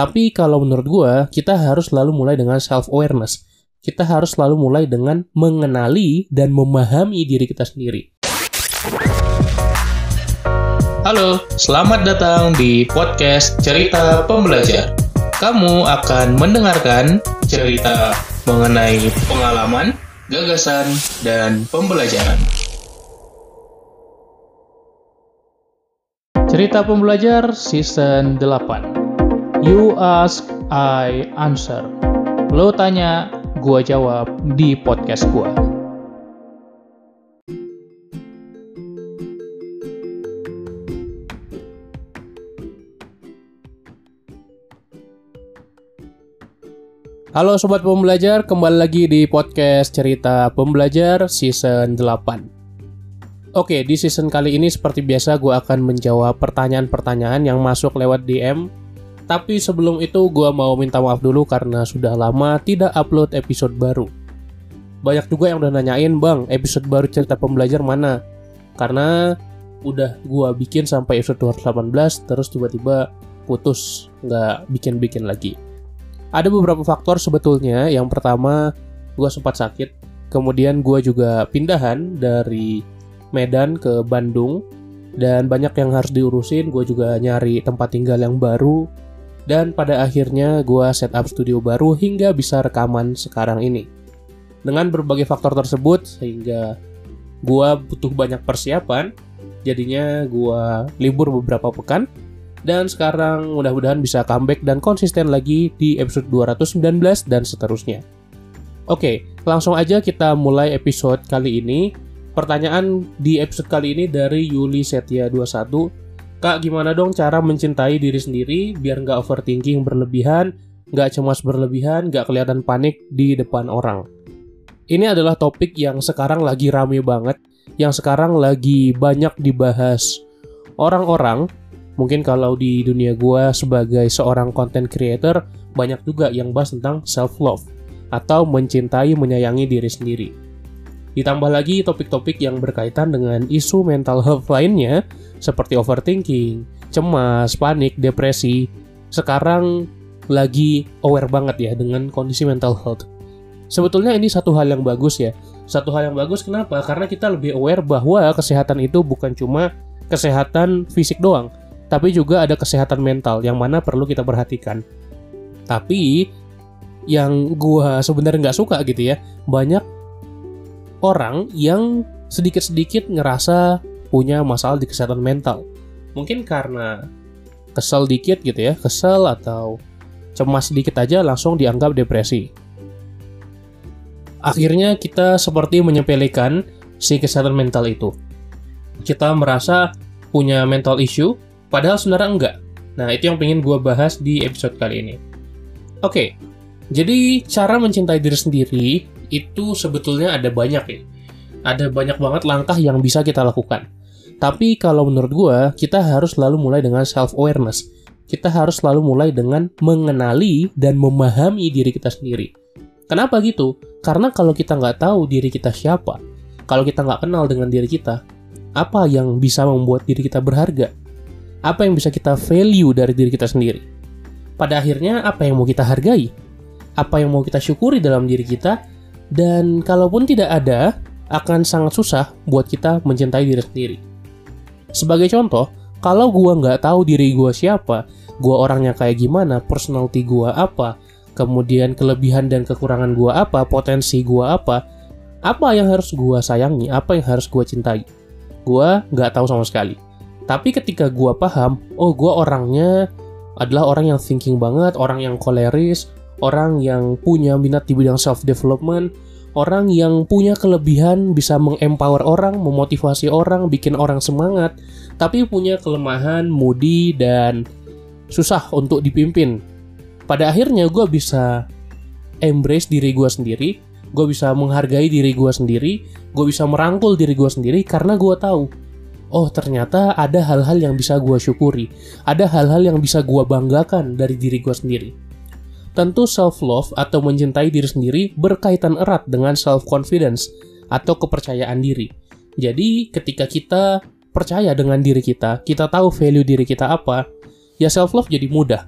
Tapi kalau menurut gue, kita harus selalu mulai dengan self-awareness. Kita harus selalu mulai dengan mengenali dan memahami diri kita sendiri. Halo, selamat datang di podcast Cerita Pembelajar. Kamu akan mendengarkan cerita mengenai pengalaman, gagasan, dan pembelajaran. Cerita Pembelajar Season 8 You ask, I answer. Lo tanya, gua jawab di podcast gua. Halo Sobat Pembelajar, kembali lagi di podcast Cerita Pembelajar Season 8 Oke, di season kali ini seperti biasa gue akan menjawab pertanyaan-pertanyaan yang masuk lewat DM Tapi sebelum itu gue mau minta maaf dulu karena sudah lama tidak upload episode baru Banyak juga yang udah nanyain, Bang, episode baru Cerita Pembelajar mana? Karena udah gue bikin sampai episode 218 terus tiba-tiba putus, nggak bikin-bikin lagi ada beberapa faktor sebetulnya. Yang pertama, gue sempat sakit. Kemudian gue juga pindahan dari Medan ke Bandung. Dan banyak yang harus diurusin. Gue juga nyari tempat tinggal yang baru. Dan pada akhirnya gue setup studio baru hingga bisa rekaman sekarang ini. Dengan berbagai faktor tersebut, sehingga gue butuh banyak persiapan. Jadinya gue libur beberapa pekan dan sekarang mudah-mudahan bisa comeback dan konsisten lagi di episode 219 dan seterusnya. Oke, langsung aja kita mulai episode kali ini. Pertanyaan di episode kali ini dari Yuli Setia 21. Kak, gimana dong cara mencintai diri sendiri biar nggak overthinking berlebihan, nggak cemas berlebihan, nggak kelihatan panik di depan orang? Ini adalah topik yang sekarang lagi rame banget, yang sekarang lagi banyak dibahas orang-orang mungkin kalau di dunia gue sebagai seorang content creator banyak juga yang bahas tentang self love atau mencintai menyayangi diri sendiri. Ditambah lagi topik-topik yang berkaitan dengan isu mental health lainnya seperti overthinking, cemas, panik, depresi. Sekarang lagi aware banget ya dengan kondisi mental health. Sebetulnya ini satu hal yang bagus ya. Satu hal yang bagus kenapa? Karena kita lebih aware bahwa kesehatan itu bukan cuma kesehatan fisik doang, tapi juga ada kesehatan mental yang mana perlu kita perhatikan. Tapi yang gua sebenarnya nggak suka gitu ya, banyak orang yang sedikit-sedikit ngerasa punya masalah di kesehatan mental. Mungkin karena kesel dikit gitu ya, kesel atau cemas sedikit aja langsung dianggap depresi. Akhirnya kita seperti menyepelekan si kesehatan mental itu. Kita merasa punya mental issue, Padahal sebenarnya enggak. Nah, itu yang pengen gue bahas di episode kali ini. Oke, jadi cara mencintai diri sendiri itu sebetulnya ada banyak ya. Ada banyak banget langkah yang bisa kita lakukan. Tapi kalau menurut gue, kita harus selalu mulai dengan self-awareness. Kita harus selalu mulai dengan mengenali dan memahami diri kita sendiri. Kenapa gitu? Karena kalau kita nggak tahu diri kita siapa, kalau kita nggak kenal dengan diri kita, apa yang bisa membuat diri kita berharga? apa yang bisa kita value dari diri kita sendiri. Pada akhirnya, apa yang mau kita hargai? Apa yang mau kita syukuri dalam diri kita? Dan kalaupun tidak ada, akan sangat susah buat kita mencintai diri sendiri. Sebagai contoh, kalau gua nggak tahu diri gua siapa, gua orangnya kayak gimana, personality gua apa, kemudian kelebihan dan kekurangan gua apa, potensi gua apa, apa yang harus gua sayangi, apa yang harus gua cintai. Gua nggak tahu sama sekali. Tapi ketika gue paham, oh gue orangnya adalah orang yang thinking banget, orang yang koleris, orang yang punya minat di bidang self development, orang yang punya kelebihan bisa mengempower orang, memotivasi orang, bikin orang semangat, tapi punya kelemahan, moody dan susah untuk dipimpin. Pada akhirnya gue bisa embrace diri gue sendiri, gue bisa menghargai diri gue sendiri, gue bisa merangkul diri gue sendiri karena gue tahu oh ternyata ada hal-hal yang bisa gue syukuri, ada hal-hal yang bisa gue banggakan dari diri gue sendiri. Tentu self-love atau mencintai diri sendiri berkaitan erat dengan self-confidence atau kepercayaan diri. Jadi ketika kita percaya dengan diri kita, kita tahu value diri kita apa, ya self-love jadi mudah.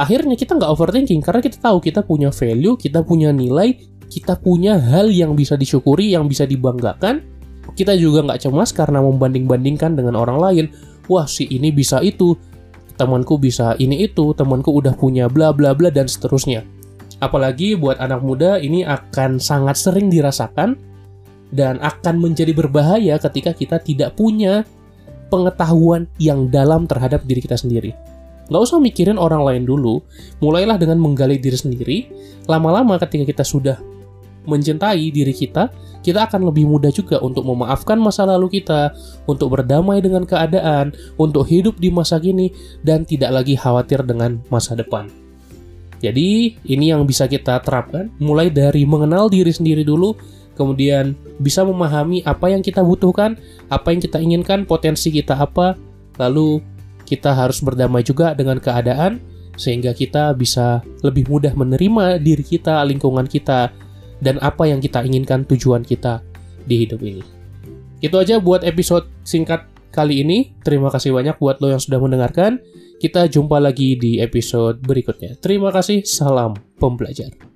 akhirnya kita nggak overthinking karena kita tahu kita punya value, kita punya nilai, kita punya hal yang bisa disyukuri, yang bisa dibanggakan. Kita juga nggak cemas karena membanding-bandingkan dengan orang lain. Wah, si ini bisa itu, temanku bisa ini itu, temanku udah punya bla bla bla dan seterusnya. Apalagi buat anak muda ini akan sangat sering dirasakan dan akan menjadi berbahaya ketika kita tidak punya pengetahuan yang dalam terhadap diri kita sendiri. Nggak usah mikirin orang lain dulu, mulailah dengan menggali diri sendiri. Lama-lama ketika kita sudah mencintai diri kita, kita akan lebih mudah juga untuk memaafkan masa lalu kita, untuk berdamai dengan keadaan, untuk hidup di masa kini, dan tidak lagi khawatir dengan masa depan. Jadi, ini yang bisa kita terapkan, mulai dari mengenal diri sendiri dulu, kemudian bisa memahami apa yang kita butuhkan, apa yang kita inginkan, potensi kita apa, lalu kita harus berdamai juga dengan keadaan, sehingga kita bisa lebih mudah menerima diri kita, lingkungan kita, dan apa yang kita inginkan tujuan kita di hidup ini. Itu aja buat episode singkat kali ini. Terima kasih banyak buat lo yang sudah mendengarkan. Kita jumpa lagi di episode berikutnya. Terima kasih, salam pembelajar.